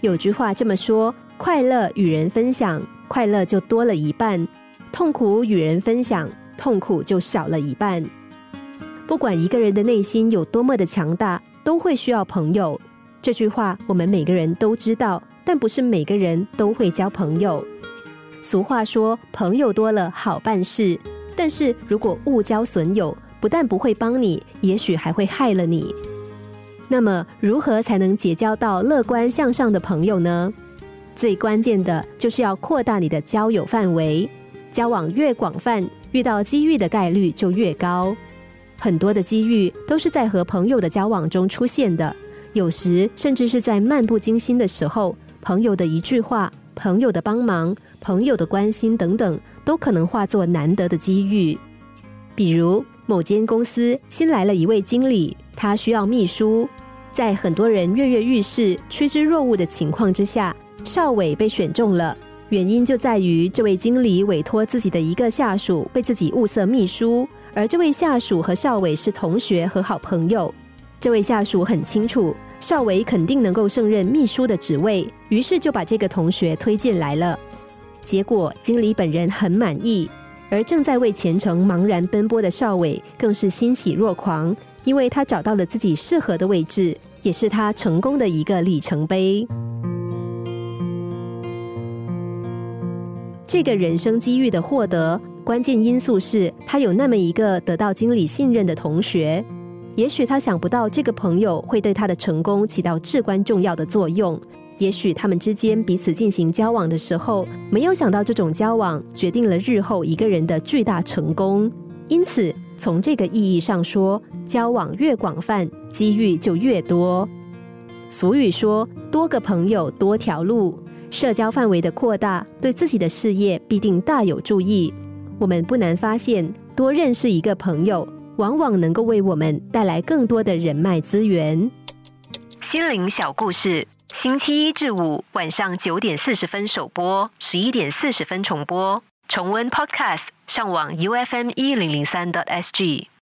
有句话这么说：快乐与人分享，快乐就多了一半；痛苦与人分享，痛苦就少了一半。不管一个人的内心有多么的强大，都会需要朋友。这句话我们每个人都知道，但不是每个人都会交朋友。俗话说：“朋友多了好办事。”但是如果误交损友，不但不会帮你，也许还会害了你。那么，如何才能结交到乐观向上的朋友呢？最关键的就是要扩大你的交友范围，交往越广泛，遇到机遇的概率就越高。很多的机遇都是在和朋友的交往中出现的，有时甚至是在漫不经心的时候，朋友的一句话。朋友的帮忙、朋友的关心等等，都可能化作难得的机遇。比如，某间公司新来了一位经理，他需要秘书。在很多人跃跃欲试、趋之若鹜的情况之下，邵伟被选中了。原因就在于这位经理委托自己的一个下属为自己物色秘书，而这位下属和邵伟是同学和好朋友。这位下属很清楚。邵伟肯定能够胜任秘书的职位，于是就把这个同学推荐来了。结果经理本人很满意，而正在为前程茫然奔波的邵伟更是欣喜若狂，因为他找到了自己适合的位置，也是他成功的一个里程碑。这个人生机遇的获得，关键因素是他有那么一个得到经理信任的同学。也许他想不到这个朋友会对他的成功起到至关重要的作用。也许他们之间彼此进行交往的时候，没有想到这种交往决定了日后一个人的巨大成功。因此，从这个意义上说，交往越广泛，机遇就越多。俗语说：“多个朋友多条路。”社交范围的扩大，对自己的事业必定大有助益。我们不难发现，多认识一个朋友。往往能够为我们带来更多的人脉资源。心灵小故事，星期一至五晚上九点四十分首播，十一点四十分重播。重温 Podcast，上网 U F M 一零零三 t S G。